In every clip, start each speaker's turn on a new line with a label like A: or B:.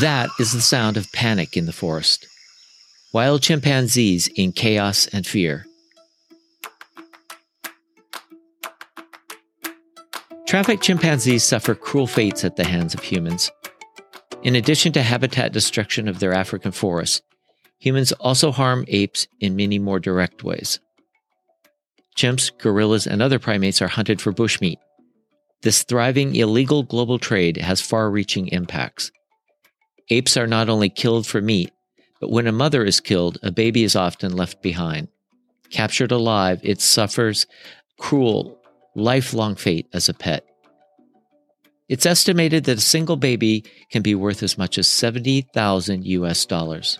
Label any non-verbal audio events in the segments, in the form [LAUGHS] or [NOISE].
A: That is the sound of panic in the forest. Wild chimpanzees in chaos and fear. Trafficked chimpanzees suffer cruel fates at the hands of humans. In addition to habitat destruction of their African forests, humans also harm apes in many more direct ways. Chimps, gorillas, and other primates are hunted for bushmeat. This thriving illegal global trade has far reaching impacts. Apes are not only killed for meat, but when a mother is killed, a baby is often left behind. Captured alive, it suffers cruel, lifelong fate as a pet. It's estimated that a single baby can be worth as much as 70,000 US dollars.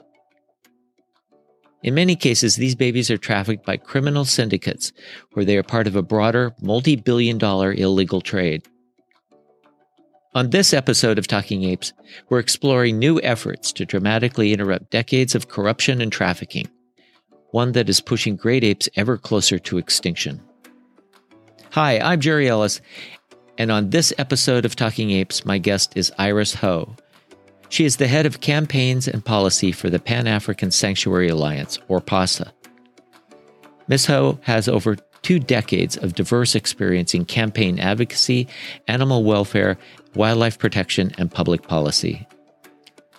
A: In many cases, these babies are trafficked by criminal syndicates where they are part of a broader, multi billion dollar illegal trade. On this episode of Talking Apes, we're exploring new efforts to dramatically interrupt decades of corruption and trafficking, one that is pushing great apes ever closer to extinction. Hi, I'm Jerry Ellis, and on this episode of Talking Apes, my guest is Iris Ho. She is the head of campaigns and policy for the Pan African Sanctuary Alliance, or PASA. Ms. Ho has over two decades of diverse experience in campaign advocacy, animal welfare, wildlife protection, and public policy.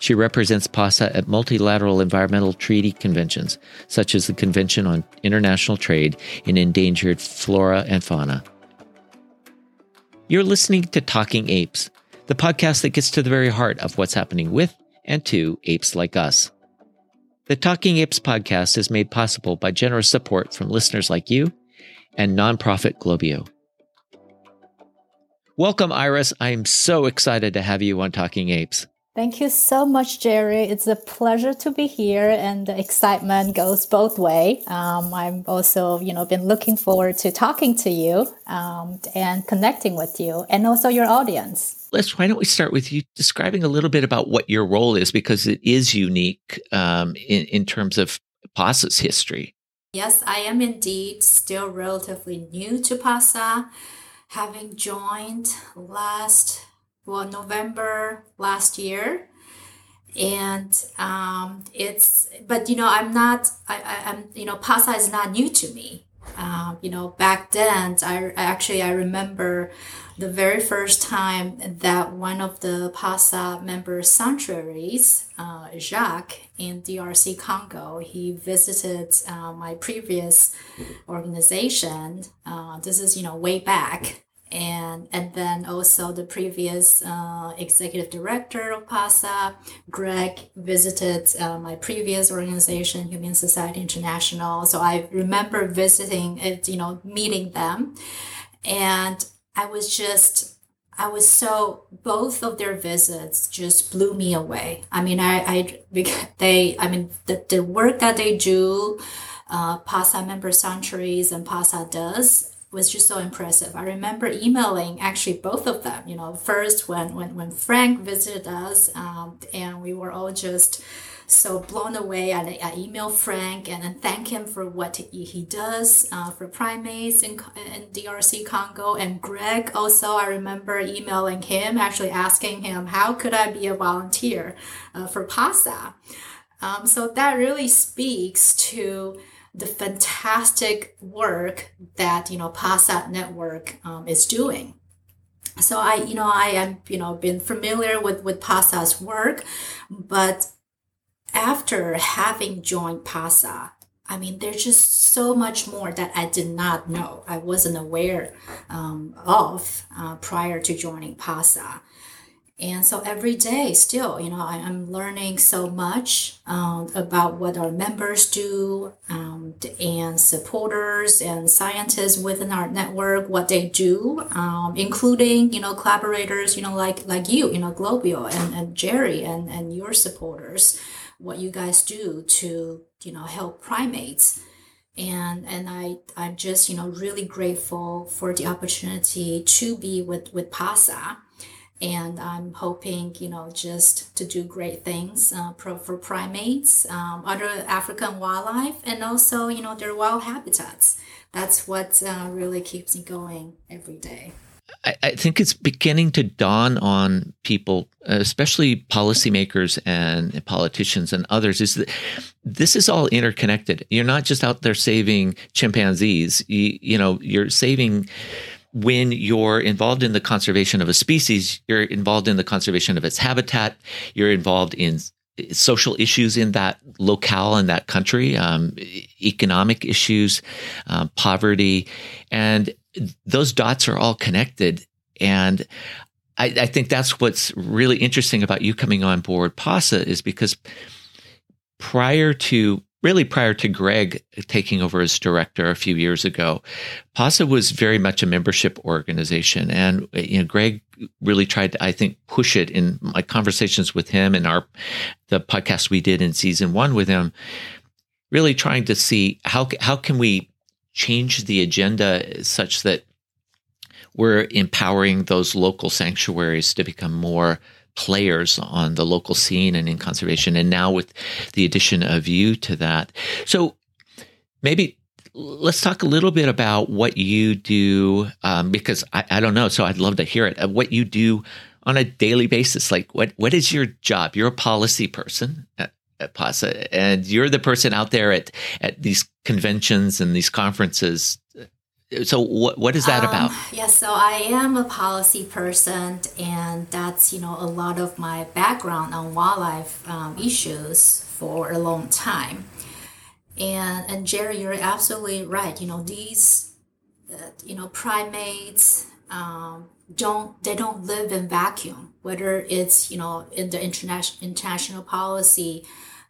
A: She represents PASA at multilateral environmental treaty conventions, such as the Convention on International Trade in Endangered Flora and Fauna. You're listening to Talking Apes, the podcast that gets to the very heart of what's happening with and to apes like us. The Talking Apes podcast is made possible by generous support from listeners like you and nonprofit Globio. Welcome, Iris. I am so excited to have you on Talking Apes.
B: Thank you so much, Jerry. It's a pleasure to be here, and the excitement goes both way. Um, I'm also, you know, been looking forward to talking to you um, and connecting with you, and also your audience.
A: Let's. Why don't we start with you describing a little bit about what your role is, because it is unique um, in in terms of PASA's history.
C: Yes, I am indeed still relatively new to PASA, having joined last, well, November last year. And um, it's, but you know, I'm not, I, I, am you know, PASA is not new to me. Um, you know, back then, I actually, I remember the very first time that one of the PASA member sanctuaries, uh, JACK in DRC Congo, he visited uh, my previous organization. Uh, this is you know way back, and and then also the previous uh, executive director of PASA, Greg, visited uh, my previous organization, Humane Society International. So I remember visiting it, you know, meeting them, and I was just, I was so, both of their visits just blew me away. I mean, I, I, [LAUGHS] they, I mean, the, the work that they do, uh, PASA member sanctuaries and PASA does was just so impressive. I remember emailing actually both of them, you know, first when, when, when Frank visited us, um, and we were all just, so blown away. I, I emailed Frank and thank him for what he, he does uh, for primates in, in DRC Congo. And Greg also, I remember emailing him, actually asking him, how could I be a volunteer uh, for PASA? Um, so that really speaks to the fantastic work that you know PASA network um, is doing so i you know i am you know been familiar with with pasa's work but after having joined PASA, I mean, there's just so much more that I did not know. I wasn't aware um, of uh, prior to joining PASA. And so every day, still, you know, I, am learning so much um, about what our members do um, and supporters and scientists within our network, what they do, um, including, you know, collaborators, you know, like like you, you know, Globio and, and Jerry and, and your supporters what you guys do to you know help primates. And and i i'm just you know really grateful for the opportunity to be with with pasa. And i'm hoping you know just to do great things uh, for primates um, other african wildlife and also you know their wild habitats. That's what uh, really keeps me going every day
A: I, I think it's beginning to dawn on people, especially policymakers and politicians and others, is that this is all interconnected. You're not just out there saving chimpanzees. You, you know, you're saving when you're involved in the conservation of a species, you're involved in the conservation of its habitat. You're involved in social issues in that locale in that country, um, economic issues, uh, poverty, and those dots are all connected. And I, I, think that's what's really interesting about you coming on board PASA is because prior to really prior to Greg taking over as director a few years ago, PASA was very much a membership organization. And you know, Greg really tried to, I think, push it in my conversations with him and our the podcast we did in season one with him, really trying to see how how can we change the agenda such that we're empowering those local sanctuaries to become more players on the local scene and in conservation. And now with the addition of you to that. So maybe let's talk a little bit about what you do, um, because I, I, don't know. So I'd love to hear it. Uh, what you do on a daily basis. Like what, what is your job? You're a policy person at PASA and you're the person out there at, at these conventions and these conferences. So what what is that um, about?
C: yes yeah, so i am a policy person and that's you know a lot of my background on wildlife um, issues for a long time. And and jerry you're absolutely right. You know these uh, you know primates um, don't they don't live in vacuum whether it's you know in the international international policy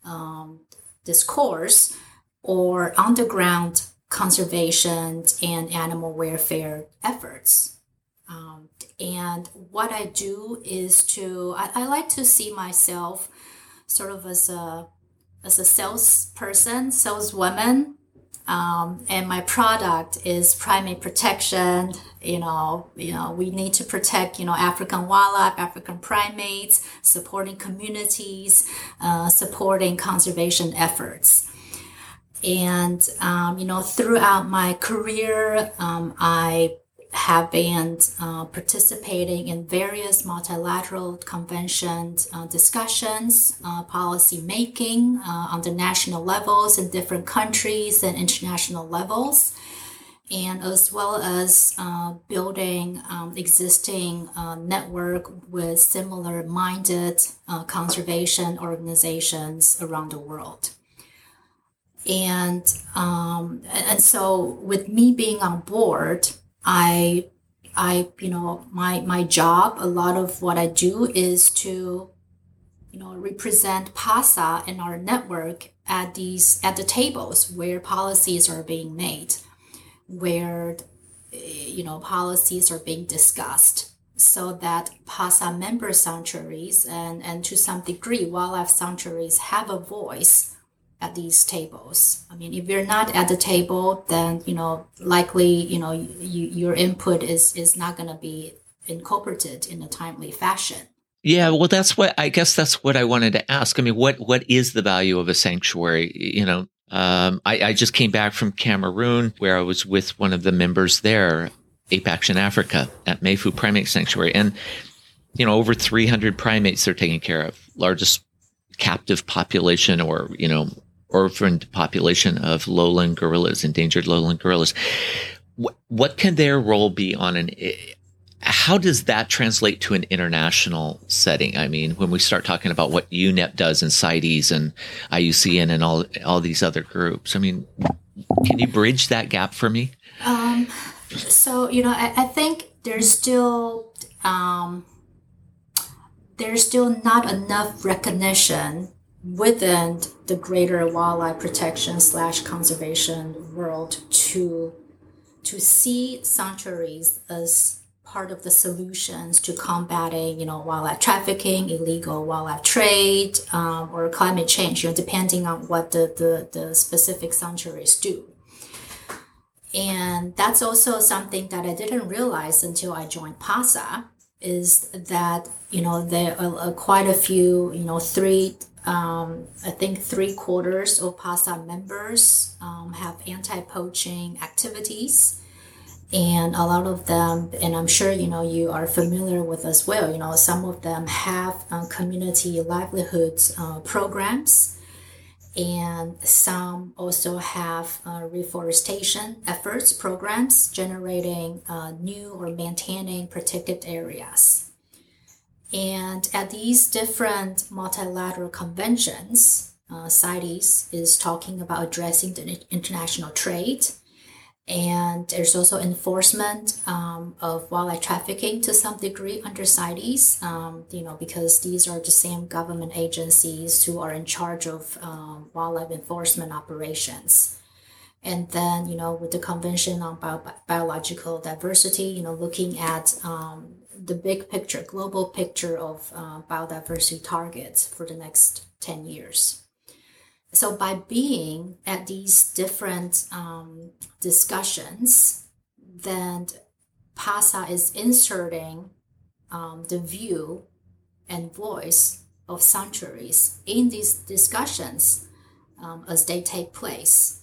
C: um, discourse or underground conservation and animal welfare efforts. Um, and what I do is to I, I, like to see myself sort of as a as a salesperson, saleswoman. Um, and my product is primate protection. You know, you know, we need to protect, you know, African wildlife, African primates, supporting communities, uh, supporting conservation efforts. And, um, you know, throughout my career, um, I have been uh, participating in various multilateral conventions, uh, discussions, uh, policy making uh, on the national levels in different countries and international levels, and as well as uh, building um, existing uh, network with similar minded conservation organizations around the world. And um, and so with me being on board i i you know my my job a lot of what i do is to you know represent pasa and our network at these at the tables where policies are being made where you know policies are being discussed so that pasa member sanctuaries and and to some degree wildlife sanctuaries have a voice at these tables. I mean, if you're not at the table, then you know likely you know you, your input is is not going to be incorporated in a timely fashion.
A: Yeah, well, that's what I guess that's what I wanted to ask. I mean, what what is the value of a sanctuary? You know, um, I, I just came back from Cameroon where I was with one of the members there, Ape Action Africa at Mefou Primate Sanctuary, and you know, over 300 primates they're taking care of, largest captive population or you know orphaned population of lowland gorillas, endangered lowland gorillas. What, can their role be on an how does that translate to an international setting? I mean, when we start talking about what UNEP does and CITES and IUCN and all all these other groups, I mean, can you bridge that gap for me?
C: Um, so you know, I, I think there's still um, there's still not enough recognition within the greater wildlife protection slash conservation world to to see sanctuaries as part of the solutions to combating you know wildlife trafficking illegal wildlife trade um, or climate change you know depending on what the, the, the specific sanctuaries do. And that's also something that i didn't realize until i joined pasa is that you know there are quite a few you know three um, I think three quarters of PASA members um, have anti poaching activities. and a lot of them and i'm sure you know you are familiar with as well you know some of them have uh, community livelihoods uh, programs and some also have uh, reforestation efforts programs generating uh, new or maintaining protected areas and at these different multilateral conventions uh, CITES is talking about addressing the international trade and there's also enforcement um, of wildlife trafficking to some degree under CITES, um, you know, because these are the same government agencies who are in charge of um, wildlife enforcement operations. And then, you know, with the Convention on Bio- Biological Diversity, you know, looking at um, the big picture, global picture of uh, biodiversity targets for the next 10 years so by being at these different um, discussions, then PASA is inserting um, the view and voice of sanctuaries in these discussions um, as they take place.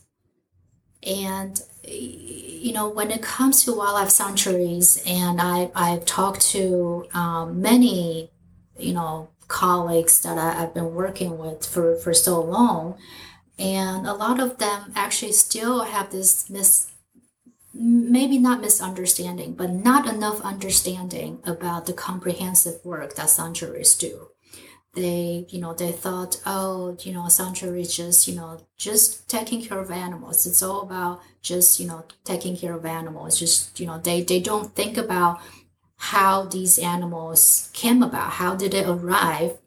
C: And you know, when it comes to wildlife sanctuaries, and I I've talked to um, many, you know, colleagues that I, have been working with for, for so long. And a lot of them actually still have this mis, maybe not misunderstanding, but not enough understanding about the comprehensive work that sanctuaries do. They, you know, they thought, oh, you know, sanctuary is just, you know, just taking care of animals. It's all about just, you know, taking care of animals. Just, you know, they, they don't think about how these animals came about how did it arrive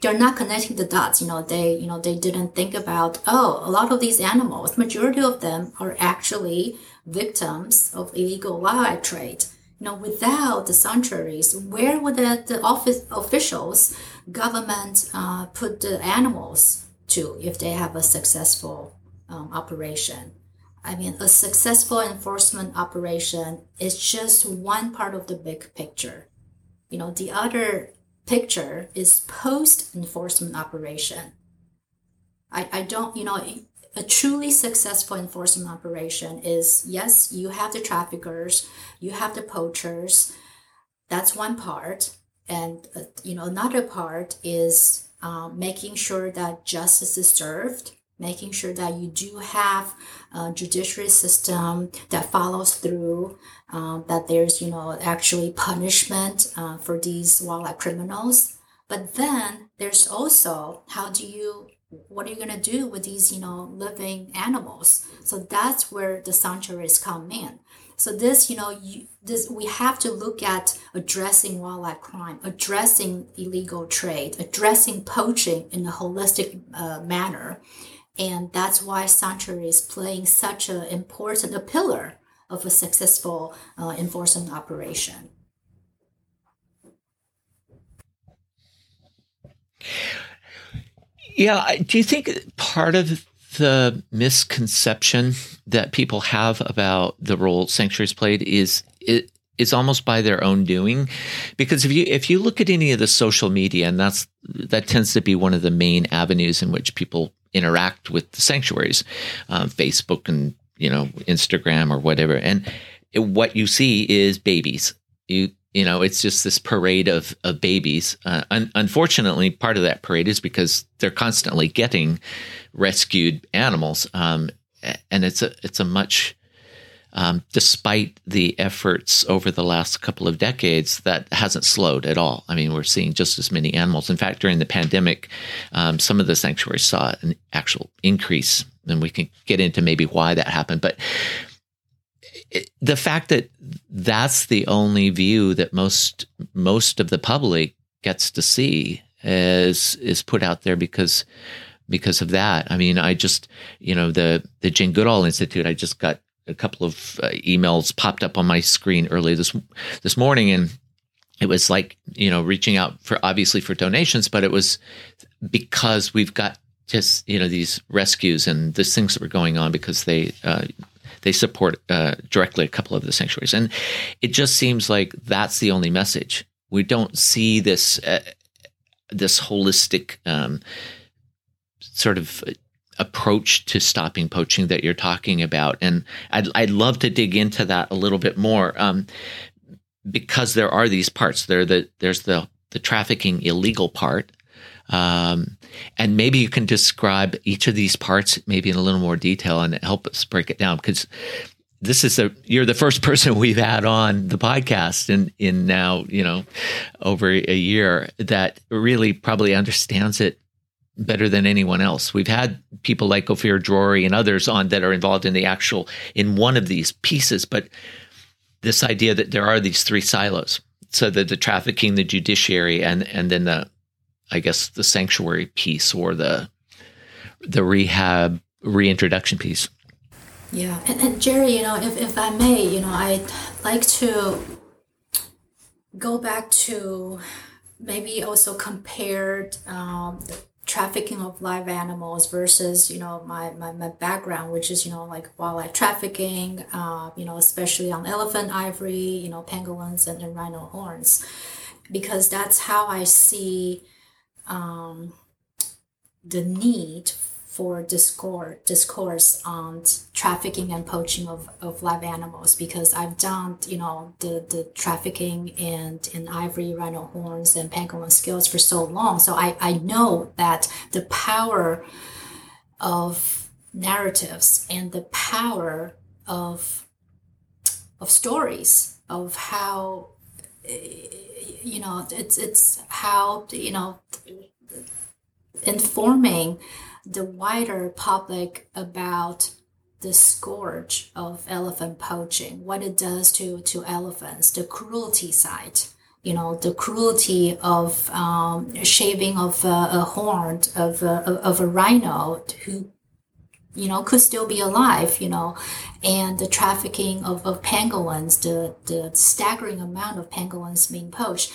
C: they're not connecting the dots you know they you know they didn't think about oh a lot of these animals majority of them are actually victims of illegal wildlife trade you know without the sanctuaries where would the, the office officials government uh, put the animals to if they have a successful um, operation I mean, a successful enforcement operation is just one part of the big picture. You know, the other picture is post enforcement operation. I, I don't, you know, a truly successful enforcement operation is yes, you have the traffickers, you have the poachers. That's one part. And, uh, you know, another part is um, making sure that justice is served making sure that you do have a judiciary system that follows through, um, that there's, you know, actually punishment uh, for these wildlife criminals. But then there's also how do you what are you going to do with these you know living animals so that's where the sanctuaries come in so this you know you, this we have to look at addressing wildlife crime addressing illegal trade addressing poaching in a holistic uh, manner and that's why sanctuary is playing such an important a pillar of a successful uh, enforcement operation.
A: Yeah, do you think part of the misconception that people have about the role sanctuaries played is it is almost by their own doing because if you if you look at any of the social media and that's that tends to be one of the main avenues in which people interact with the sanctuaries, um, Facebook and you know Instagram or whatever. And what you see is babies. You you know it's just this parade of of babies. Uh, un- unfortunately, part of that parade is because they're constantly getting rescued animals, um, and it's a it's a much um, despite the efforts over the last couple of decades, that hasn't slowed at all. I mean, we're seeing just as many animals. In fact, during the pandemic, um, some of the sanctuaries saw an actual increase, and we can get into maybe why that happened. But the fact that that's the only view that most most of the public gets to see is is put out there because because of that. I mean, I just you know the the Jane Goodall Institute. I just got a couple of uh, emails popped up on my screen early this this morning, and it was like you know reaching out for obviously for donations, but it was because we've got just you know these rescues and these things that were going on because they uh, they support uh, directly a couple of the sanctuaries, and it just seems like that's the only message. We don't see this uh, this holistic um, sort of approach to stopping poaching that you're talking about. And I'd, I'd love to dig into that a little bit more um, because there are these parts. There, the, there's the, the trafficking illegal part. Um, and maybe you can describe each of these parts maybe in a little more detail and help us break it down because this is a you're the first [LAUGHS] person we've had on the podcast in in now you know over a year that really probably understands it better than anyone else. We've had people like Ophir Drori and others on that are involved in the actual in one of these pieces, but this idea that there are these three silos. So that the trafficking, the judiciary, and and then the I guess the sanctuary piece or the the rehab reintroduction piece.
C: Yeah, and, and Jerry, you know, if, if I may, you know, I'd like to go back to maybe also compared um, trafficking of live animals versus you know my, my, my background which is you know like wildlife trafficking uh, you know especially on elephant ivory you know pangolins and, and rhino horns because that's how i see um, the need for discourse, discourse on trafficking and poaching of, of live animals because I've done, you know, the, the trafficking and in ivory, rhino horns, and pangolin scales for so long. So I, I know that the power of narratives and the power of of stories of how you know it's it's how you know informing the wider public about the scourge of elephant poaching, what it does to, to elephants, the cruelty side, you know, the cruelty of um, shaving of a, a horn of of a rhino who, you know, could still be alive, you know, and the trafficking of, of pangolins, the, the staggering amount of pangolins being poached.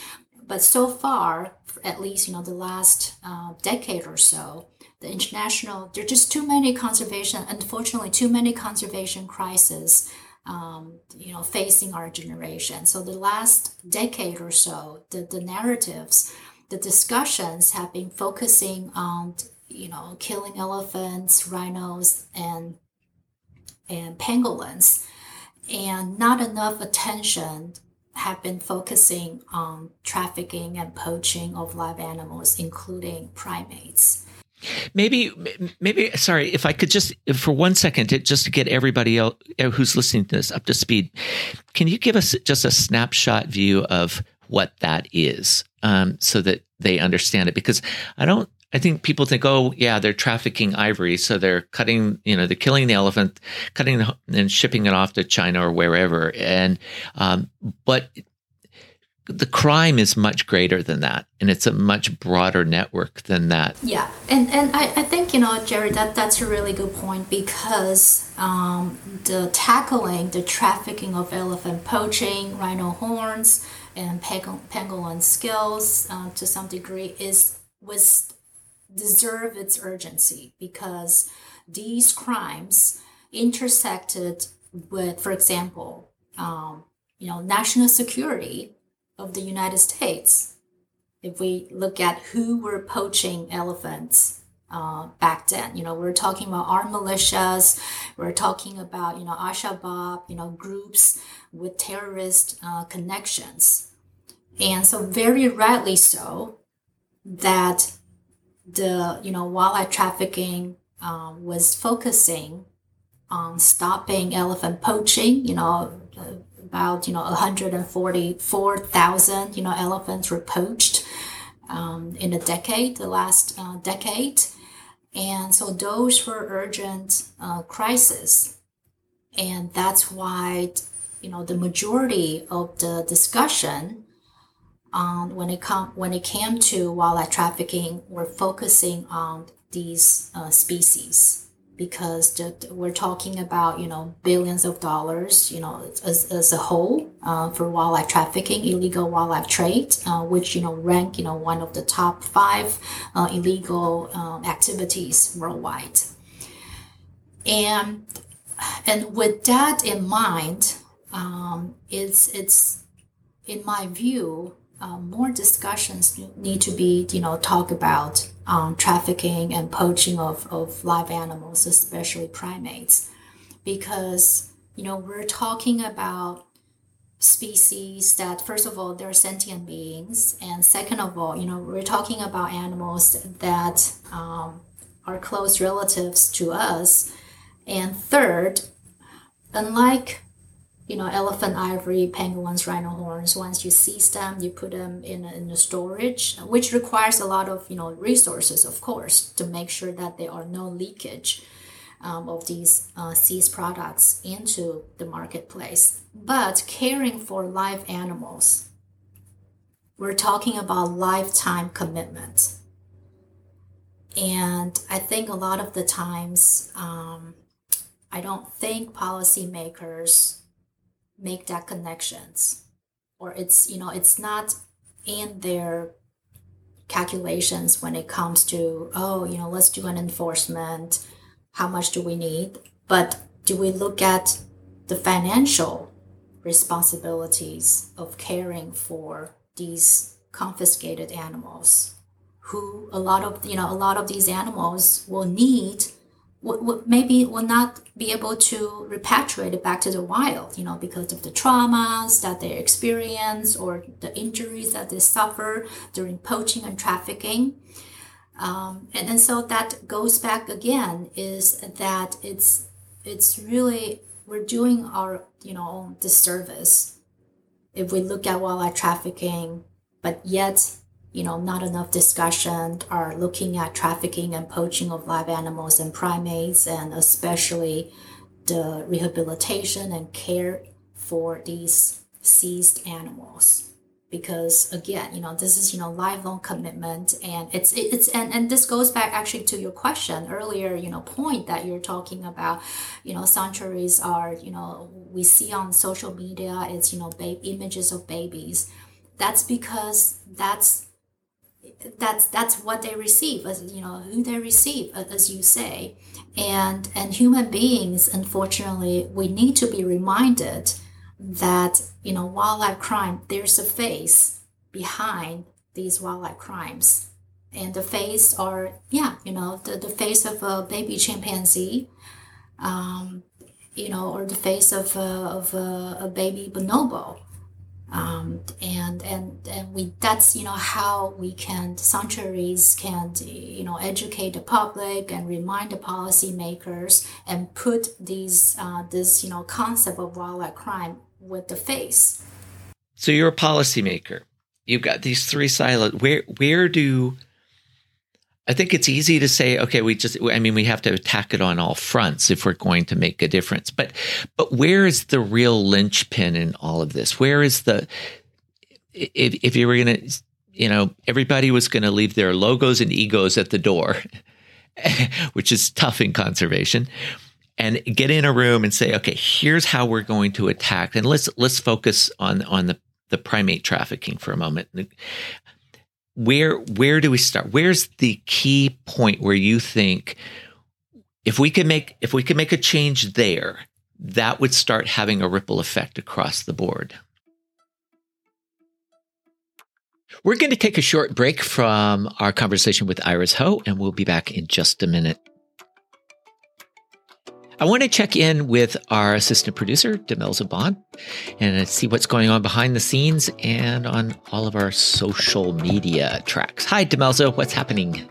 C: But so far, at least, you know, the last uh, decade or so, the international there are just too many conservation unfortunately too many conservation crises um, you know facing our generation so the last decade or so the, the narratives the discussions have been focusing on you know killing elephants rhinos and and pangolins and not enough attention have been focusing on trafficking and poaching of live animals including primates
A: Maybe, maybe, sorry, if I could just, for one second, just to get everybody else who's listening to this up to speed, can you give us just a snapshot view of what that is um, so that they understand it? Because I don't, I think people think, oh, yeah, they're trafficking ivory. So they're cutting, you know, they're killing the elephant, cutting the, and shipping it off to China or wherever. And, um, but the crime is much greater than that and it's a much broader network than that
C: yeah and and i, I think you know jerry that that's a really good point because um, the tackling the trafficking of elephant poaching rhino horns and pangolin scales uh, to some degree is was deserve its urgency because these crimes intersected with for example um, you know national security of the United States. If we look at who were poaching elephants uh, back then, you know, we're talking about armed militias, we're talking about, you know, Al-Shabaab, you know, groups with terrorist uh, connections. And so very rightly so that the, you know, wildlife trafficking um, was focusing on stopping elephant poaching, you know, about you know 144,000 you know elephants were poached um, in a decade, the last uh, decade, and so those were urgent uh, crises, and that's why you know the majority of the discussion when it come when it came to wildlife trafficking we're focusing on these uh, species because we're talking about you know billions of dollars you know as, as a whole uh, for wildlife trafficking illegal wildlife trade uh, which you know rank you know one of the top five uh, illegal um, activities worldwide. And and with that in mind um, it's it's in my view uh, more discussions need to be, you know, talk about um, trafficking and poaching of, of live animals, especially primates, because, you know, we're talking about species that, first of all, they're sentient beings, and second of all, you know, we're talking about animals that um, are close relatives to us, and third, unlike you know, elephant ivory, pangolins, rhino horns. Once you seize them, you put them in a, in a storage, which requires a lot of, you know, resources, of course, to make sure that there are no leakage um, of these uh, seized products into the marketplace. But caring for live animals, we're talking about lifetime commitment. And I think a lot of the times, um, I don't think policymakers make that connections. Or it's you know it's not in their calculations when it comes to oh you know let's do an enforcement how much do we need? But do we look at the financial responsibilities of caring for these confiscated animals? Who a lot of you know a lot of these animals will need maybe will not be able to repatriate it back to the wild, you know, because of the traumas that they experience or the injuries that they suffer during poaching and trafficking. Um, and, and so that goes back again is that it's it's really we're doing our you know disservice if we look at wildlife trafficking, but yet you know, not enough discussion are looking at trafficking and poaching of live animals and primates, and especially the rehabilitation and care for these seized animals. Because again, you know, this is you know lifelong commitment, and it's it's and and this goes back actually to your question earlier, you know, point that you're talking about. You know, sanctuaries are you know we see on social media it's you know ba- images of babies. That's because that's that's that's what they receive as you know who they receive as you say. And and human beings unfortunately we need to be reminded that you know wildlife crime there's a face behind these wildlife crimes. And the face are yeah you know the, the face of a baby chimpanzee um, you know or the face of a, of a, a baby bonobo um, and and and we that's you know how we can sanctuaries can you know educate the public and remind the policymakers and put these uh, this you know concept of wildlife crime with the face.
A: So you're a policymaker. You've got these three silos. Where where do I think it's easy to say, okay, we just, I mean, we have to attack it on all fronts if we're going to make a difference. But, but where is the real linchpin in all of this? Where is the, if, if you were going to, you know, everybody was going to leave their logos and egos at the door, [LAUGHS] which is tough in conservation, and get in a room and say, okay, here's how we're going to attack. And let's, let's focus on, on the, the primate trafficking for a moment where where do we start? Where's the key point where you think if we could make if we could make a change there, that would start having a ripple effect across the board? We're going to take a short break from our conversation with Iris Ho, and we'll be back in just a minute. I want to check in with our assistant producer, Demelza Bond, and see what's going on behind the scenes and on all of our social media tracks. Hi, Demelza, what's happening?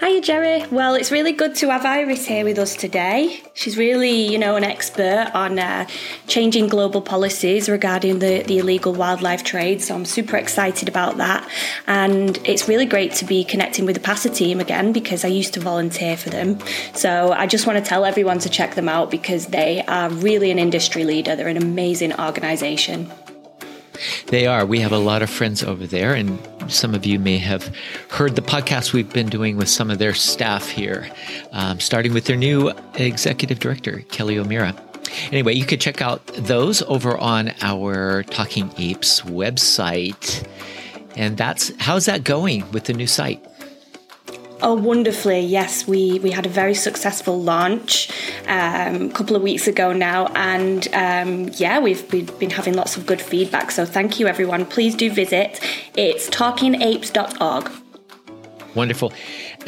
D: Hiya, Jerry. Well, it's really good to have Iris here with us today. She's really, you know, an expert on uh, changing global policies regarding the, the illegal wildlife trade. So I'm super excited about that. And it's really great to be connecting with the PASA team again because I used to volunteer for them. So I just want to tell everyone to check them out because they are really an industry leader. They're an amazing organisation.
A: They are. We have a lot of friends over there, and some of you may have heard the podcast we've been doing with some of their staff here, um, starting with their new executive director, Kelly O'Meara. Anyway, you could check out those over on our Talking Apes website. And that's how's that going with the new site?
D: Oh, wonderfully. Yes, we, we had a very successful launch um, a couple of weeks ago now. And um, yeah, we've, we've been having lots of good feedback. So thank you, everyone. Please do visit. It's talkingapes.org.
A: Wonderful.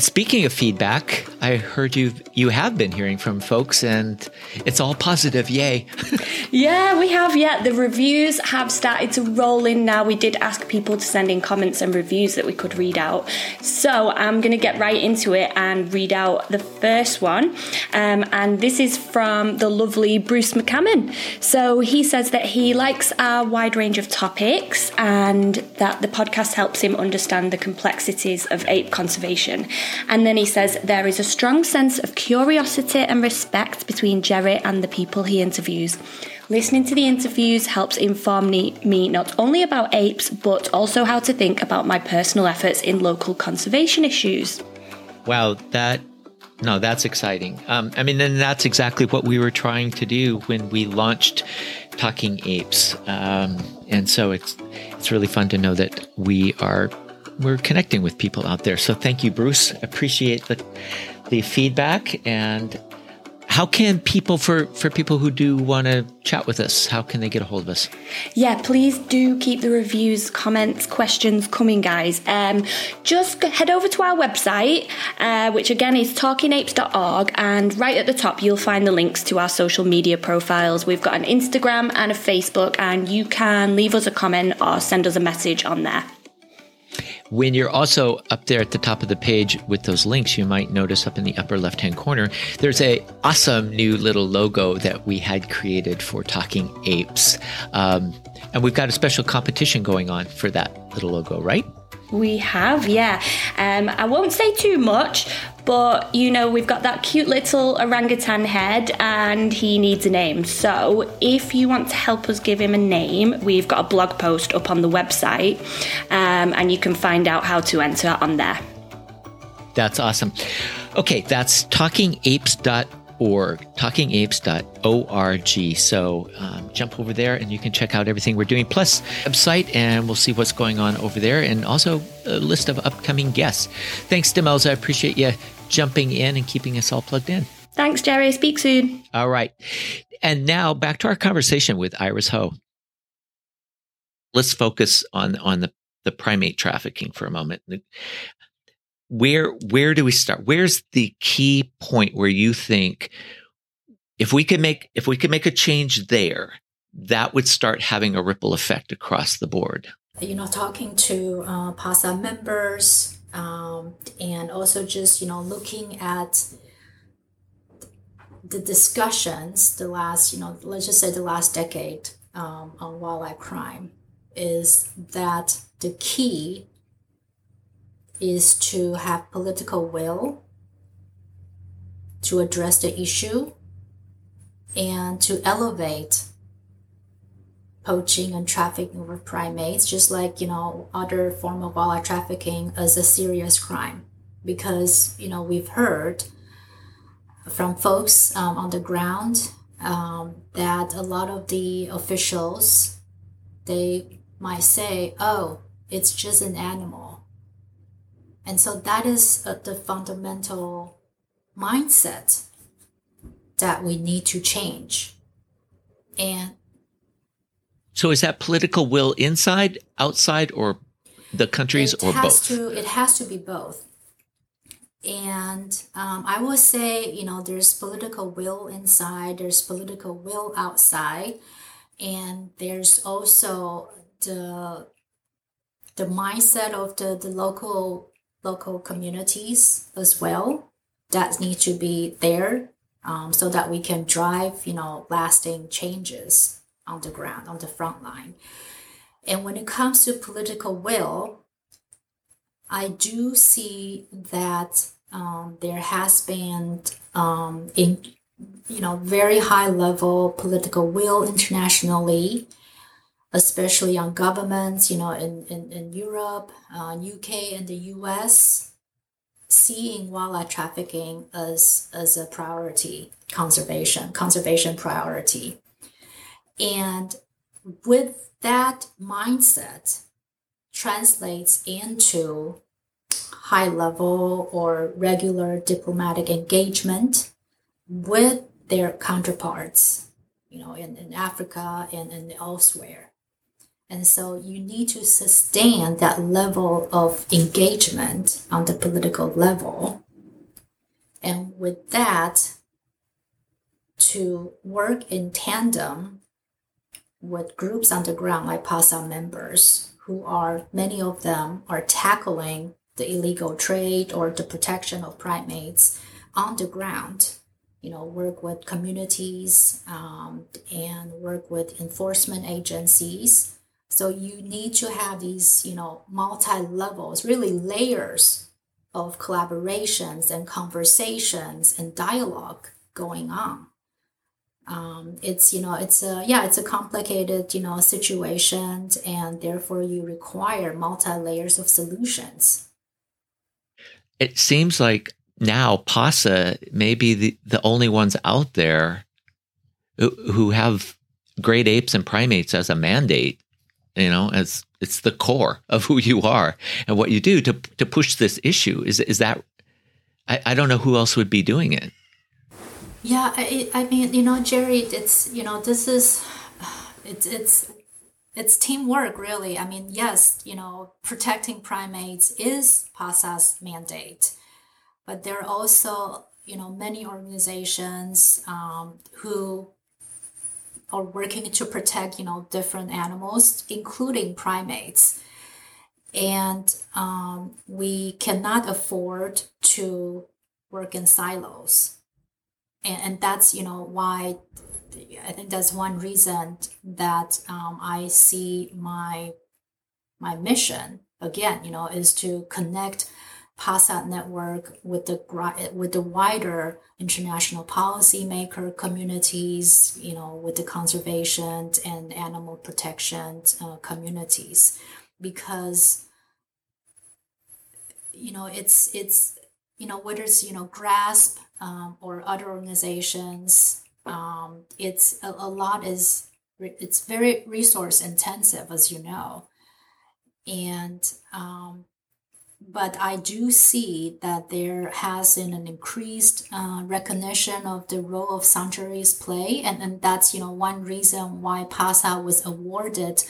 A: Speaking of feedback, I heard you you have been hearing from folks and it's all positive. Yay. [LAUGHS]
D: yeah, we have. Yeah, the reviews have started to roll in now. We did ask people to send in comments and reviews that we could read out. So I'm going to get right into it and read out the first one. Um, and this is from the lovely Bruce McCammon. So he says that he likes our wide range of topics and that the podcast helps him understand the complexities of ape conservation. And then he says there is a strong sense of curiosity and respect between Jerry and the people he interviews. Listening to the interviews helps inform me, not only about apes, but also how to think about my personal efforts in local conservation issues.
A: Wow, that no, that's exciting. Um, I mean, and that's exactly what we were trying to do when we launched Talking Apes. Um, and so it's it's really fun to know that we are we're connecting with people out there. So thank you, Bruce. Appreciate the the feedback. And how can people for for people who do want to chat with us? How can they get a hold of us?
D: Yeah, please do keep the reviews, comments, questions coming, guys. Um, just head over to our website, uh, which again is talkingapes.org, and right at the top you'll find the links to our social media profiles. We've got an Instagram and a Facebook, and you can leave us a comment or send us a message on there.
A: When you're also up there at the top of the page with those links, you might notice up in the upper left hand corner, there's a awesome new little logo that we had created for Talking Apes. Um, and we've got a special competition going on for that little logo, right?
D: We have, yeah. Um, I won't say too much, but you know, we've got that cute little orangutan head and he needs a name. So if you want to help us give him a name, we've got a blog post up on the website um, and you can find out how to enter on there.
A: That's awesome. Okay, that's talkingapes.org talkingapes.org. So um, jump over there and you can check out everything we're doing, plus website, and we'll see what's going on over there, and also a list of upcoming guests. Thanks, Demelza. I appreciate you jumping in and keeping us all plugged in.
D: Thanks, Jerry. Speak soon.
A: All right. And now back to our conversation with Iris Ho. Let's focus on on the the primate trafficking for a moment where where do we start? Where's the key point where you think if we could make if we could make a change there that would start having a ripple effect across the board?
C: You know talking to uh, pasa members um, and also just you know looking at the discussions the last you know let's just say the last decade um, on wildlife crime is that the key is to have political will to address the issue and to elevate poaching and trafficking of primates, just like you know other form of wildlife trafficking, as a serious crime. Because you know we've heard from folks um, on the ground um, that a lot of the officials they might say, "Oh, it's just an animal." And so that is uh, the fundamental mindset that we need to change. And
A: so is that political will inside, outside, or the countries, or both?
C: To, it has to be both. And um, I will say, you know, there's political will inside, there's political will outside, and there's also the the mindset of the, the local local communities as well that need to be there um, so that we can drive you know lasting changes on the ground on the front line. And when it comes to political will i do see that um, there has been um, in you know very high level political will internationally especially on governments, you know, in, in, in Europe, uh, UK, and the US, seeing wildlife trafficking as, as a priority, conservation, conservation priority. And with that mindset translates into high level or regular diplomatic engagement with their counterparts, you know, in, in Africa and, and elsewhere. And so you need to sustain that level of engagement on the political level. And with that, to work in tandem with groups on the ground like PASA members, who are many of them are tackling the illegal trade or the protection of primates on the ground. You know, work with communities um, and work with enforcement agencies. So you need to have these, you know, multi levels, really layers of collaborations and conversations and dialogue going on. Um, it's you know it's a yeah it's a complicated you know situation and therefore you require multi layers of solutions.
A: It seems like now PASA may be the, the only ones out there who, who have great apes and primates as a mandate you know as it's the core of who you are and what you do to to push this issue is is that I, I don't know who else would be doing it
C: yeah, I, I mean, you know, Jerry, it's you know, this is it's it's it's teamwork, really. I mean, yes, you know, protecting primates is PASA's mandate, but there are also you know many organizations um, who are working to protect you know different animals, including primates, and um, we cannot afford to work in silos. And, and that's you know why I think that's one reason that um, I see my my mission again, you know, is to connect PASA network with the with the wider international policymaker communities, you know, with the conservation and animal protection uh, communities, because you know it's it's you know whether it's you know GRASP um, or other organizations. Um, it's a, a, lot is it's very resource intensive, as you know, and um, but I do see that there has been an increased uh, recognition of the role of sanctuaries play, and, and that's you know one reason why PASA was awarded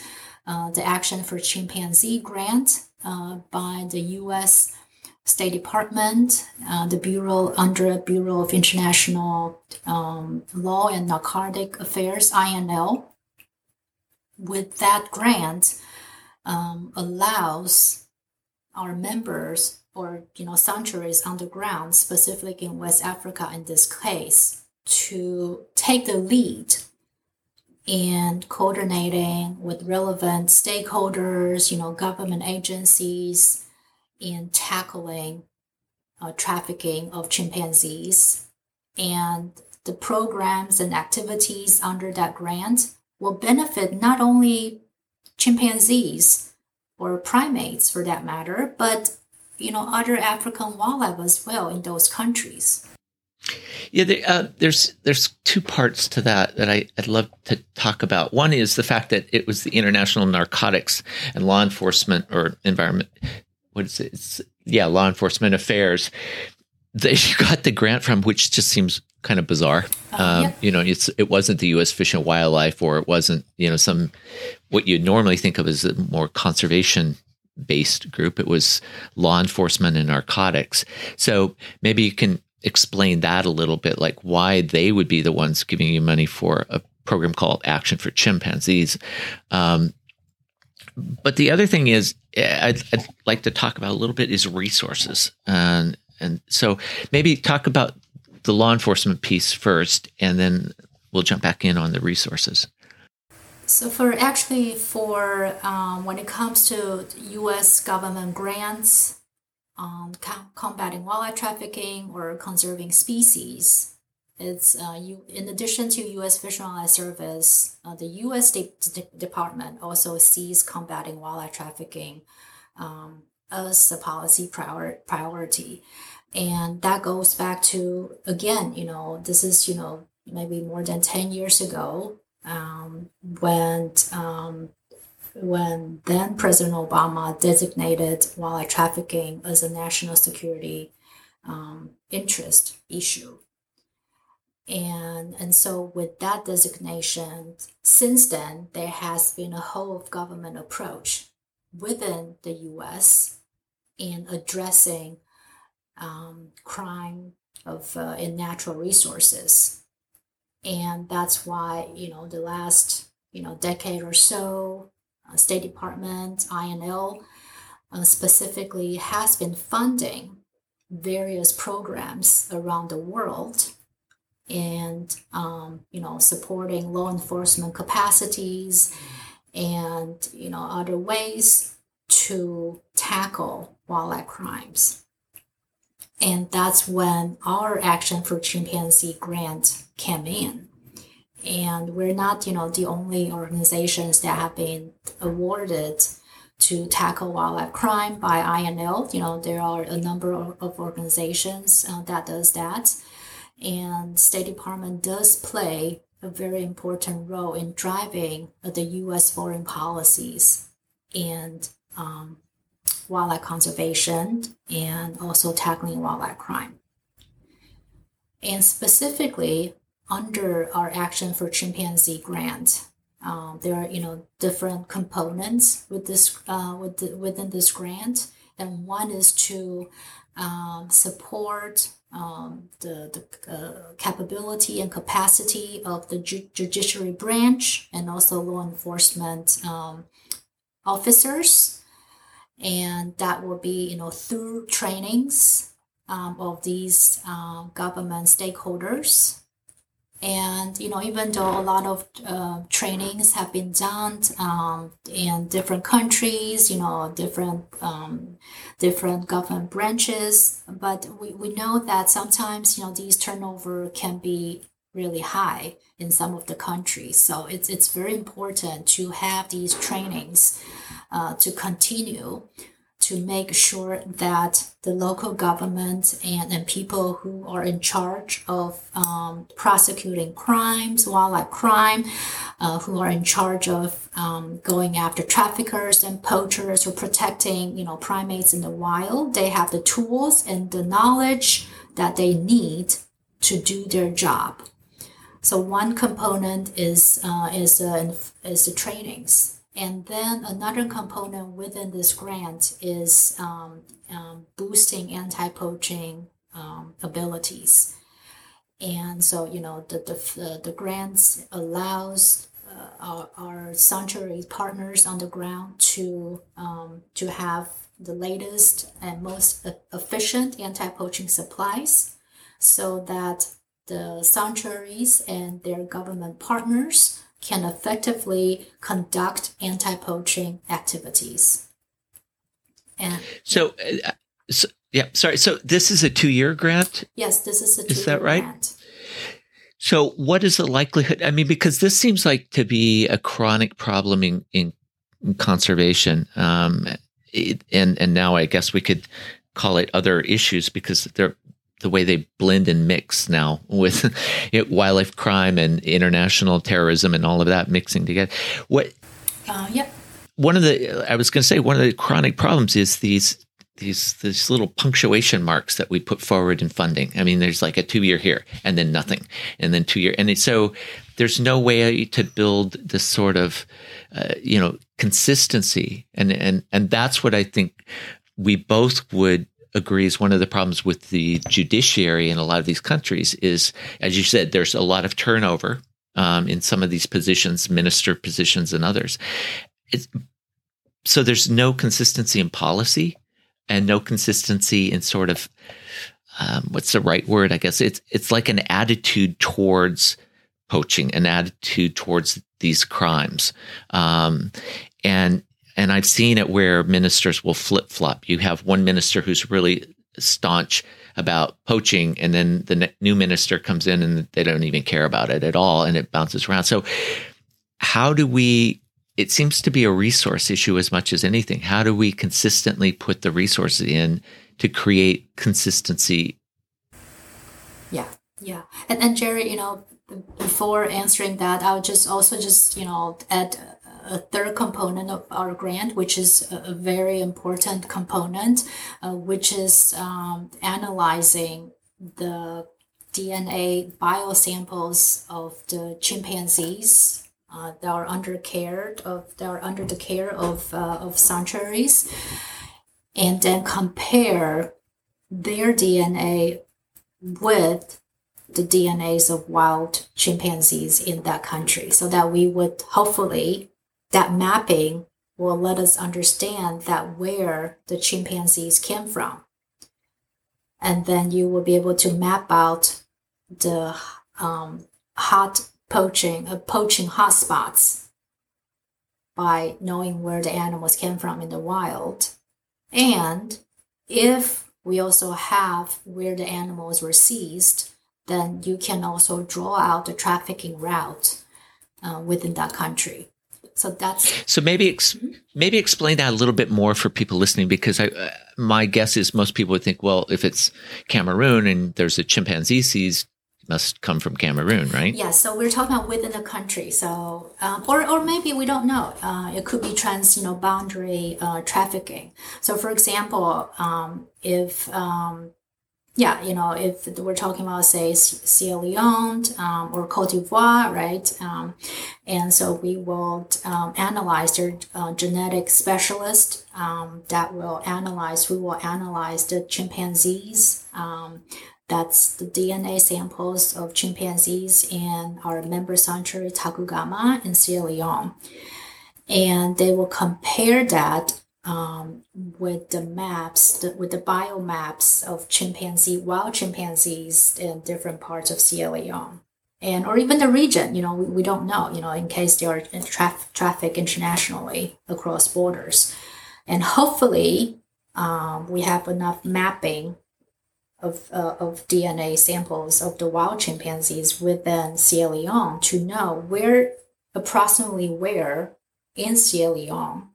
C: uh, the Action for Chimpanzee grant uh, by the U.S. State Department, uh, the Bureau under Bureau of International um, Law and Narcotic Affairs (INL). With that grant, um, allows our members or you know sanctuaries on the ground, specifically in West Africa in this case, to take the lead in coordinating with relevant stakeholders, you know, government agencies, in tackling uh, trafficking of chimpanzees. And the programs and activities under that grant will benefit not only chimpanzees or primates for that matter, but you know other African wildlife as well in those countries.
A: Yeah, uh, there's there's two parts to that that I, would love to talk about. One is the fact that it was the International Narcotics and Law Enforcement or Environment what is it? It's, yeah, law enforcement affairs that you got the grant from, which just seems kind of bizarre. Uh, um, yep. You know, it's it wasn't the U.S. Fish and Wildlife, or it wasn't you know some what you normally think of as a more conservation based group. It was law enforcement and narcotics. So maybe you can explain that a little bit, like why they would be the ones giving you money for a program called Action for Chimpanzees. Um, but the other thing is, I'd, I'd, like to talk about a little bit is resources, and and so maybe talk about the law enforcement piece first, and then we'll jump back in on the resources.
C: So for actually for um, when it comes to U.S. government grants on combating wildlife trafficking or conserving species, it's uh, you, in addition to U.S. Fish and Wildlife Service, uh, the U.S. State Department also sees combating wildlife trafficking um, as a policy prior- priority, and that goes back to again, you know, this is you know maybe more than ten years ago um, when um, when then President Obama designated wildlife trafficking as a national security um, interest issue. And, and so, with that designation, since then, there has been a whole of government approach within the US in addressing um, crime of uh, in natural resources. And that's why, you know, the last, you know, decade or so, uh, State Department, INL, uh, specifically has been funding various programs around the world and um, you know supporting law enforcement capacities and you know other ways to tackle wildlife crimes and that's when our action for chimpanzee grant came in and we're not you know the only organizations that have been awarded to tackle wildlife crime by INL. You know, there are a number of organizations uh, that does that. And State Department does play a very important role in driving the U.S. foreign policies and um, wildlife conservation and also tackling wildlife crime. And specifically, under our Action for Chimpanzee grant, um, there are you know different components with this uh, with the, within this grant, and one is to um, support um, the, the uh, capability and capacity of the ju- judiciary branch and also law enforcement um, officers, and that will be you know through trainings um, of these uh, government stakeholders. And you know even though a lot of uh, trainings have been done um, in different countries you know different um, different government branches but we, we know that sometimes you know these turnover can be really high in some of the countries. So it's it's very important to have these trainings uh, to continue to make sure that the local government and, and people who are in charge of um, prosecuting crimes, wildlife crime, uh, who are in charge of um, going after traffickers and poachers or protecting, you know, primates in the wild, they have the tools and the knowledge that they need to do their job. So one component is uh, is uh, is the trainings and then another component within this grant is um, um, boosting anti-poaching um, abilities. And so, you know, the, the, the grants allows uh, our, our sanctuary partners on the ground to, um, to have the latest and most efficient anti-poaching supplies so that the sanctuaries and their government partners can effectively conduct anti-poaching activities.
A: And so, uh, so, yeah, sorry. So this is a two-year grant.
C: Yes, this is a.
A: two Is that right? Grant. So, what is the likelihood? I mean, because this seems like to be a chronic problem in, in, in conservation, um, it, and and now I guess we could call it other issues because there the way they blend and mix now with [LAUGHS] know, wildlife crime and international terrorism and all of that mixing together. What?
C: Uh, yep.
A: One of the I was going to say one of the chronic problems is these these these little punctuation marks that we put forward in funding. I mean, there's like a two year here and then nothing, and then two year, and so there's no way to build this sort of uh, you know consistency, and and and that's what I think we both would agrees one of the problems with the judiciary in a lot of these countries is, as you said, there's a lot of turnover um, in some of these positions, minister positions, and others. It's, so there's no consistency in policy and no consistency in sort of um, what's the right word? I guess it's it's like an attitude towards poaching, an attitude towards these crimes, um, and and I've seen it where ministers will flip flop. You have one minister who's really staunch about poaching, and then the new minister comes in and they don't even care about it at all, and it bounces around. So, how do we? It seems to be a resource issue as much as anything. How do we consistently put the resources in to create consistency?
C: Yeah, yeah, and and Jerry, you know, before answering that, I would just also just you know add a third component of our grant, which is a, very important component, uh, which is um, analyzing the DNA biosamples of the chimpanzees uh, that are under care of that are under the care of uh, of sanctuaries, and then compare their DNA with the DNAs of wild chimpanzees in that country so that we would hopefully that mapping will let us understand that where the chimpanzees came from and then you will be able to map out the um, hot poaching uh, poaching hotspots by knowing where the animals came from in the wild and if we also have where the animals were seized then you can also draw out the trafficking route uh, within that country. So that's
A: so maybe ex- maybe explain that a little bit more for people listening because I, uh, my guess is most people would think well if it's Cameroon and there's a chimpanzee seized must come from Cameroon, right?
C: Yeah, so we're talking about within the country. So, um, or, or maybe we don't know. Uh, it could be trans, you know, boundary uh, trafficking. So, for example, um, if um, yeah, you know, if we're talking about say Sierra Leone um, or Cote d'Ivoire, right? Um, and so we will um, analyze their uh, genetic specialist um, that will analyze. We will analyze the chimpanzees. Um, that's the DNA samples of chimpanzees in our member sanctuary Tacugama in Sierra Leone, and they will compare that um, with the maps, the, with the biomaps of chimpanzee, wild chimpanzees in different parts of Sierra Leone. And, or even the region, you know, we, we don't know, you know, in case they are traf- traffic internationally across borders. And hopefully, um, we have enough mapping of, uh, of DNA samples of the wild chimpanzees within Sierra Leone to know where, approximately where in Sierra Leone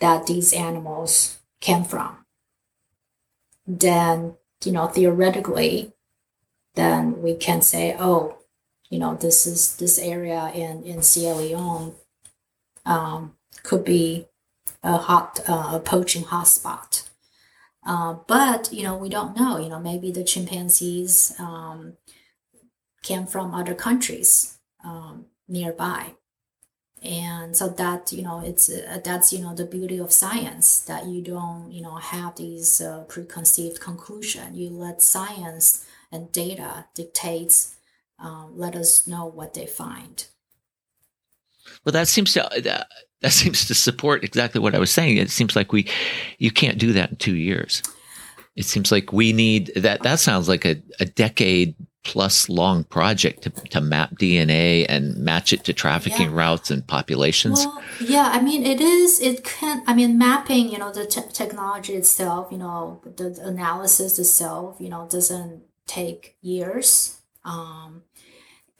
C: that these animals came from, then, you know, theoretically, then we can say, oh, you know, this is this area in, in Sierra Leone um, could be a hot, uh, a poaching hotspot. Uh, but, you know, we don't know, you know, maybe the chimpanzees um, came from other countries um, nearby and so that you know it's uh, that's you know the beauty of science that you don't you know have these uh, preconceived conclusion. You let science and data dictates um, let us know what they find.
A: Well that seems to uh, that, that seems to support exactly what i was saying. It seems like we you can't do that in two years. It seems like we need that that sounds like a, a decade plus long project to, to map DNA and match it to trafficking yeah. routes and populations?
C: Well, yeah, I mean, it is, it can, I mean, mapping, you know, the te- technology itself, you know, the analysis itself, you know, doesn't take years. Um,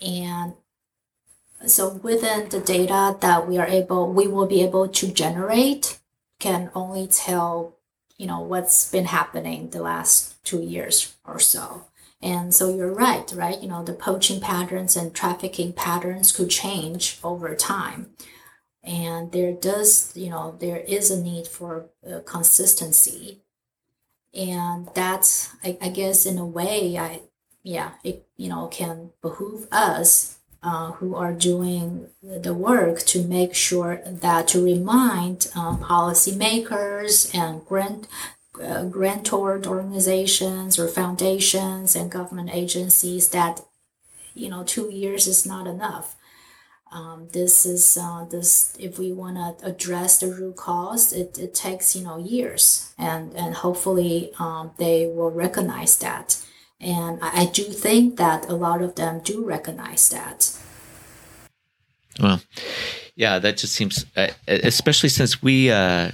C: and so within the data that we are able, we will be able to generate can only tell, you know, what's been happening the last two years or so. And so you're right, right? You know, the poaching patterns and trafficking patterns could change over time. And there does, you know, there is a need for uh, consistency. And that's, I, I, guess, in a way, I, yeah, it, you know, can behoove us uh, who are doing the work to make sure that to remind um, policymakers and grant uh, grantor organizations or foundations and government agencies that you know two years is not enough. Um, this is uh, this if we want to address the root cause it, it takes you know years. And and hopefully um, they will recognize that. And I, I do think that a lot of them do recognize that.
A: Well yeah that just seems uh, especially since we uh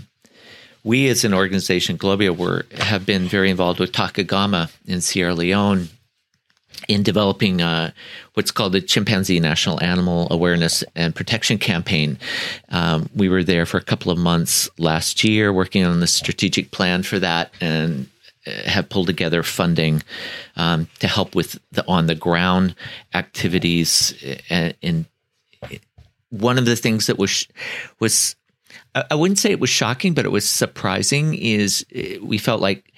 A: we as an organization, Globia, were have been very involved with Tacugama in Sierra Leone in developing uh, what's called the Chimpanzee National Animal Awareness and Protection Campaign. Um, we were there for a couple of months last year working on the strategic plan for that and uh, have pulled together funding um, to help with the on the ground activities And, in one of the things that was was I wouldn't say it was shocking, but it was surprising. Is eh, we felt like,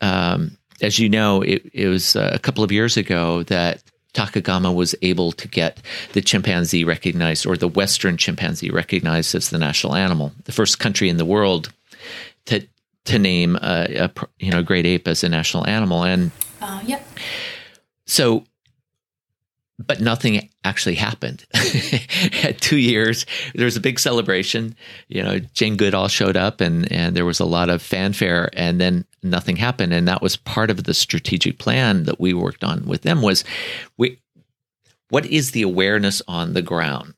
A: um, as you know, it, it was a couple of years ago that Tacugama was able to get the chimpanzee recognized, or the Western chimpanzee recognized as the national animal, the first country in the world to to name a, a you know great ape as a national animal, and
C: uh, yep.
A: So but nothing actually happened. [LAUGHS] At two years, there was a big celebration. You know, Jane Goodall showed up, and and there was a lot of fanfare, and then nothing happened. And that was part of the strategic plan that we worked on with them. Was we, what is the awareness on the ground?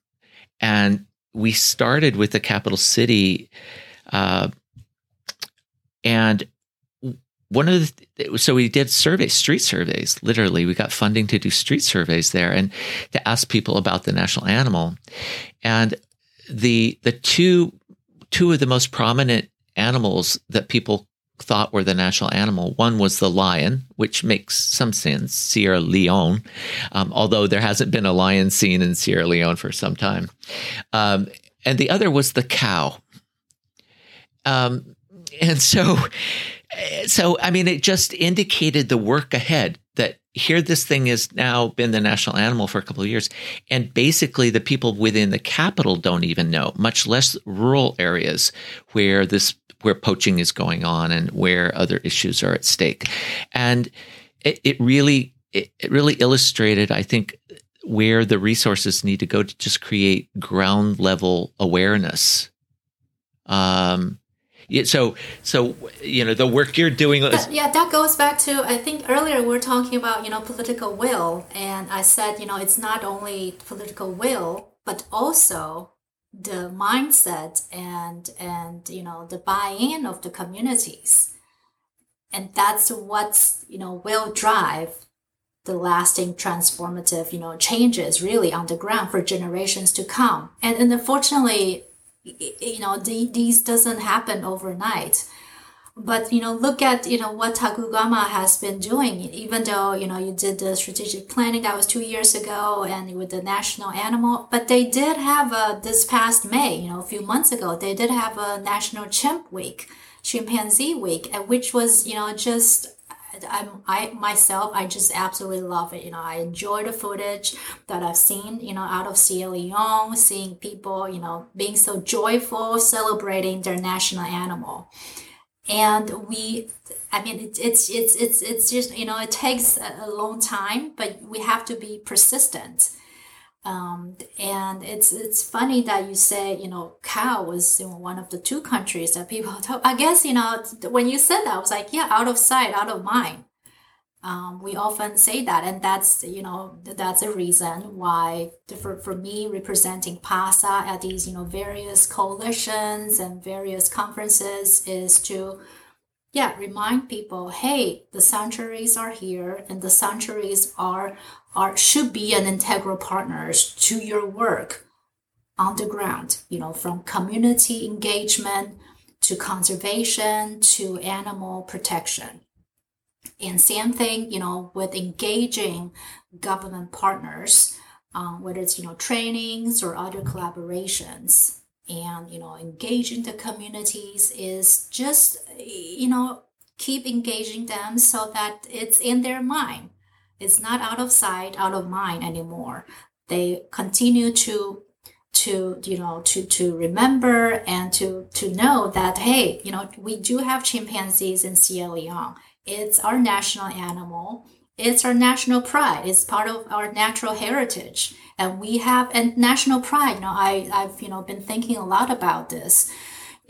A: And we started with the capital city, uh, and one of the so we did surveys street surveys literally. We got funding to do street surveys there and to ask people about the national animal. And the the two two of the most prominent animals that people thought were the national animal one was the lion which makes some sense sierra leone um, although there hasn't been a lion seen in sierra leone for some time. Um, and the other was the cow. Um, and so so I mean, it just indicated the work ahead that here this thing has now been the national animal for a couple of years, and basically the people within the capital don't even know, much less rural areas where this where poaching is going on and where other issues are at stake, and it, it really it, it really illustrated, I think, where the resources need to go to just create ground level awareness. Um, so so you know the work you're doing
C: is- yeah that goes back to i think earlier we were talking about you know political will and i said you know it's not only political will but also the mindset and and you know the buy-in of the communities. And that's what's you know will drive the lasting transformative you know changes really on the ground for generations to come. And, and unfortunately you know the, these doesn't happen overnight. But you know look at you know what Tacugama has been doing. Even though you know you did the strategic planning that was two years ago and with the national animal but they did have a this past may you know a few months ago they did have a national chimp week chimpanzee week which was you know just I'm, I myself, I just absolutely love it. You know, I enjoy the footage that I've seen, you know, out of Sierra Leone, seeing people, you know, being so joyful, celebrating their national animal. And we, I mean, it, it's, it's, it's, it's just, you know, it takes a long time, but we have to be persistent. Um, and it's it's funny that you say you know cow was you know, one of the two countries that people [LAUGHS] talk. I guess you know when you said that I was like yeah out of sight out of mind. Um, we often say that, and that's you know that's a reason why for, for me representing PASA at these you know various coalitions and various conferences is to yeah remind people hey the sanctuaries are here and the sanctuaries are are should be an integral partners to your work on the ground you know from community engagement to conservation to animal protection. And same thing you know with engaging government partners um, whether it's you know trainings or other collaborations. And you know engaging the communities is just you know keep engaging them so that it's in their mind it's not out of sight out of mind anymore. They continue to to you know to to remember and to to know that hey you know we do have chimpanzees in Sierra Leone. It's our national animal. It's our national pride. It's part of our natural heritage. And we have and national pride. You know i i've you know been thinking a lot about this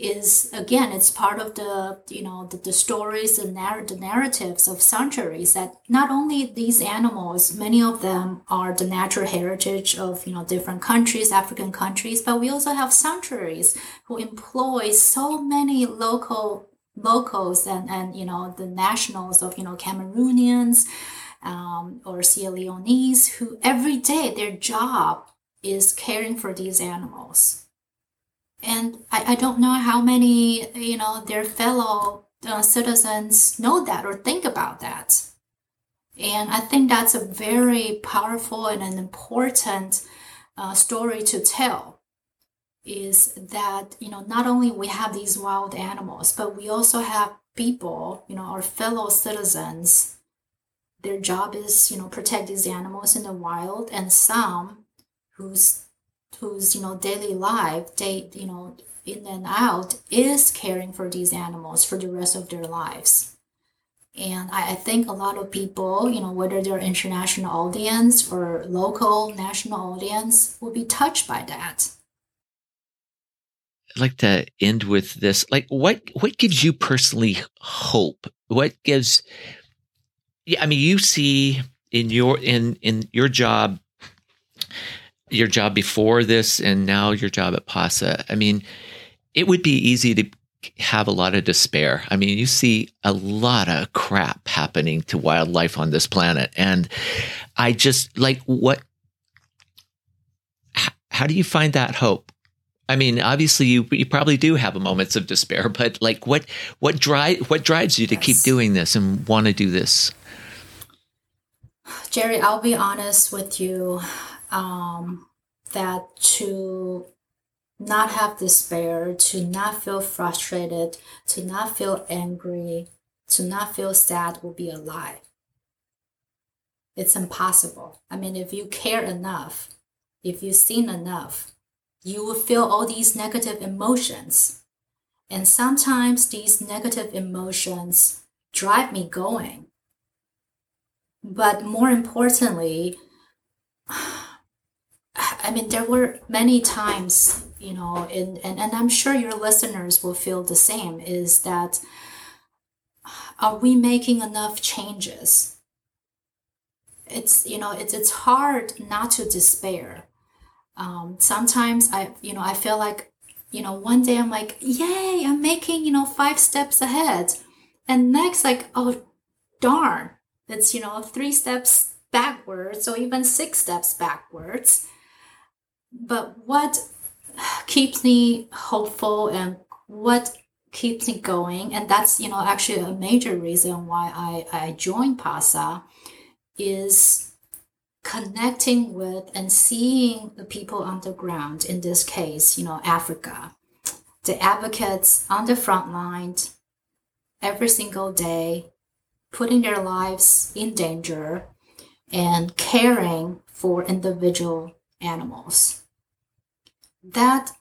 C: is again it's part of the you know the, the stories and narr- the narratives of centuries that not only these animals many of them are the natural heritage of you know different countries african countries but we also have sanctuaries who employ so many local locals and and you know the nationals of you know cameroonians um, or Sierra Leone's who every day their job is caring for these animals. And I, I don't know how many, you know, their fellow uh, citizens know that or think about that. And I think that's a very powerful and an important uh, story to tell is that you know not only we have these wild animals but we also have people you know our fellow citizens their job is you know protect these animals in the wild and some whose whose you know daily life day you know in and out is caring for these animals for the rest of their lives and I, I think a lot of people you know whether they're international audience or local national audience will be touched by that
A: I'd like to end with this. Like, what what gives you personally hope? What gives? Yeah, I mean, you see in your in in your job, your job before this, and now your job at PASA. I mean, it would be easy to have a lot of despair. I mean, you see a lot of crap happening to wildlife on this planet, and I just like what. How do you find that hope? I mean, obviously, you you probably do have moments of despair, [LAUGHS] but like, what what drive what drives you to yes. keep doing this and want to do this?
C: Jerry, I'll be honest with you, um, that to not have despair, to not feel frustrated, to not feel angry, to not feel sad will be a lie. It's impossible. I mean, if you care enough, if you've seen enough, you will feel all these negative emotions. And sometimes these negative emotions drive me going. But more importantly, I mean, there were many times, you know, in, and, and I'm sure your listeners will feel the same is that are we making enough changes? It's, you know, it's, it's hard not to despair um, sometimes I, you know, I feel like, you know, one day I'm like, yay, I'm making, you know, five steps ahead. And next, like, oh, darn, it's, you know, three steps backwards or even six steps backwards. But what keeps me hopeful and what keeps me going, and that's, you know, actually a major reason why I, I joined PASA is connecting with and seeing the people on the ground, in this case, you know, Africa, the advocates on the front line every single day, putting their lives in danger and caring for individual animals. That,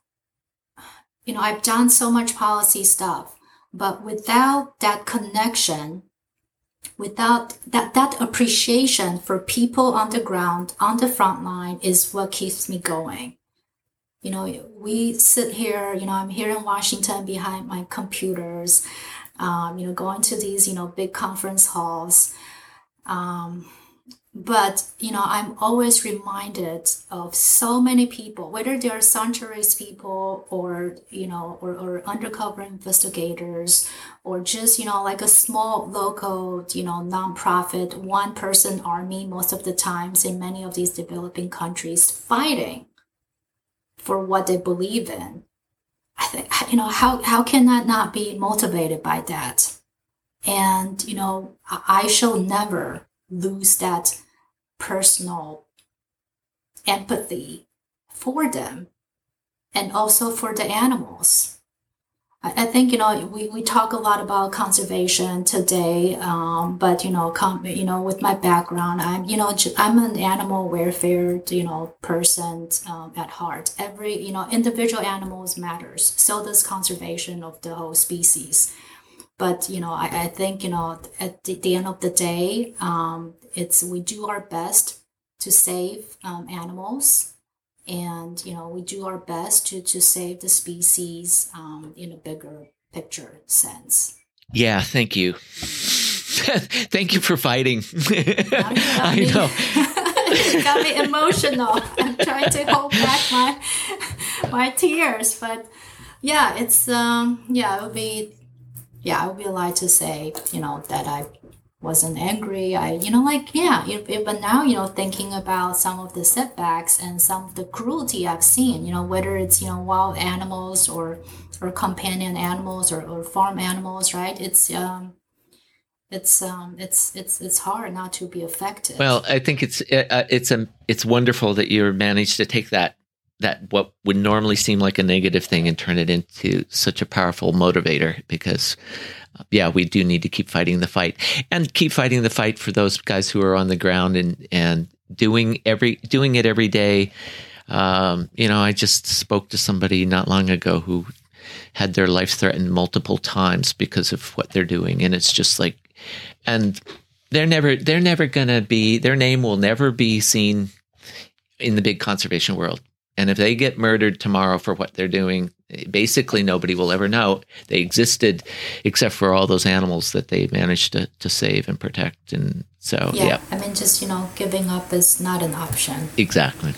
C: you know, I've done so much policy stuff, but without that connection without that that appreciation for people on the ground on the front line is what keeps me going. You know we sit here you know i'm here in washington behind my computers um, you know going to these you know big conference halls um, but you know i'm always reminded of so many people whether they're sanctuaries people or you know or, or undercover investigators or just you know like a small local you know nonprofit one person army most of the times in many of these developing countries fighting for what they believe in. I think you know how, how can that not be motivated by that? And you know i shall never lose that personal empathy for them and also for the animals. I, think you know we, we talk a lot about conservation today, um, but you know, com- you know, with my background, I'm you know I'm an animal welfare you know person um, at heart. Every you know individual animals matters. So does conservation of the whole species but you know I, I think you know at the, the end of the day um, it's we do our best to save um, animals. And you know we do our best to to save the species um, in a bigger picture sense.
A: Yeah thank you. [LAUGHS] Thank you for fighting. [LAUGHS] I know. [LAUGHS]
C: Got me emotional. I'm trying to hold back my my tears. But yeah it's um yeah it would be yeah, I would be allowed to say, you know, that I wasn't angry. I, you know, like, yeah, but now, you know, thinking about some of the setbacks and some of the cruelty I've seen, you know, whether it's, you know, wild animals or, or companion animals or, or farm animals, right? It's, um, it's um it's it's it's hard not to be affected.
A: Well, I think it's uh, it's a it's wonderful that you managed to take that that what would normally seem like a negative thing and turn it into such a powerful motivator because uh, yeah we do need to keep fighting the fight and keep fighting the fight for those guys who are on the ground and and doing every doing it every day. Um, you know i just spoke to somebody not long ago who had their life threatened multiple times because of what they're doing. And it's just like and they're never they're never going to be their name will never be seen in the big conservation world and if they get murdered tomorrow for what they're doing, basically nobody will ever know they existed except for all those animals that they managed to, to save and protect. And so,
C: yeah,
A: yeah.
C: I mean, just, you know, giving up is not an option.
A: Exactly.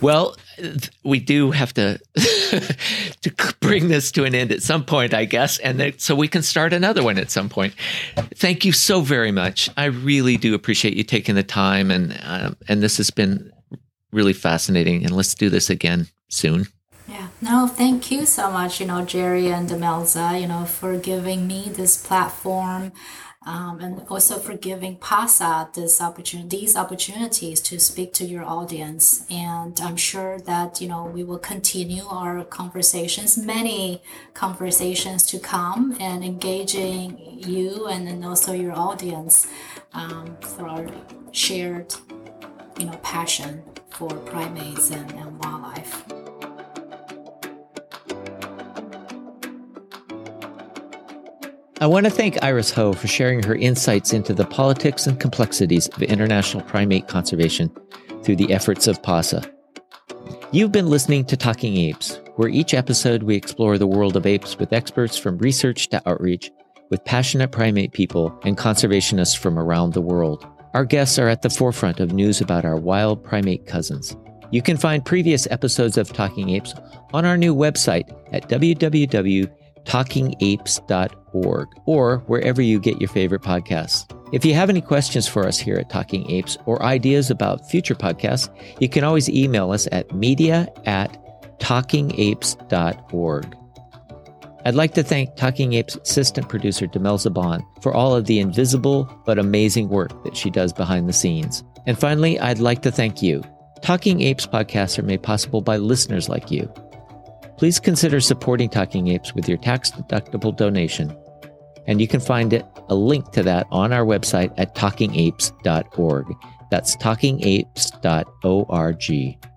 A: Well, we do have to [LAUGHS] to bring this to an end at some point, I guess, and so we can start another one at some point. Thank you so very much. I really do appreciate you taking the time, and um, and this has been really fascinating. And let's do this again soon.
C: Yeah. No, thank you so much, you know, Jerry and Demelza, you know, for giving me this platform. Um, and also for giving PASA this opportunity, these opportunities to speak to your audience. And I'm sure that you know we will continue our conversations, many conversations to come, and engaging you and then also your audience um, for our shared, you know, passion for primates and, and wildlife.
A: I want to thank Iris Ho for sharing her insights into the politics and complexities of international primate conservation through the efforts of PASA. You've been listening to Talking Apes, where each episode we explore the world of apes with experts from research to outreach, with passionate primate people and conservationists from around the world. Our guests are at the forefront of news about our wild primate cousins. You can find previous episodes of Talking Apes on our new website at www.talkingapes.org or wherever you get your favorite podcasts. If you have any questions for us here at Talking Apes or ideas about future podcasts, you can always email us at media at talkingapes.org. I'd like to thank Talking Apes assistant producer Demel Zaban for all of the invisible but amazing work that she does behind the scenes. And finally, I'd like to thank you. Talking Apes podcasts are made possible by listeners like you. Please consider supporting Talking Apes with your tax deductible donation. And you can find it, a link to that on our website at talkingapes.org. That's talkingapes.org.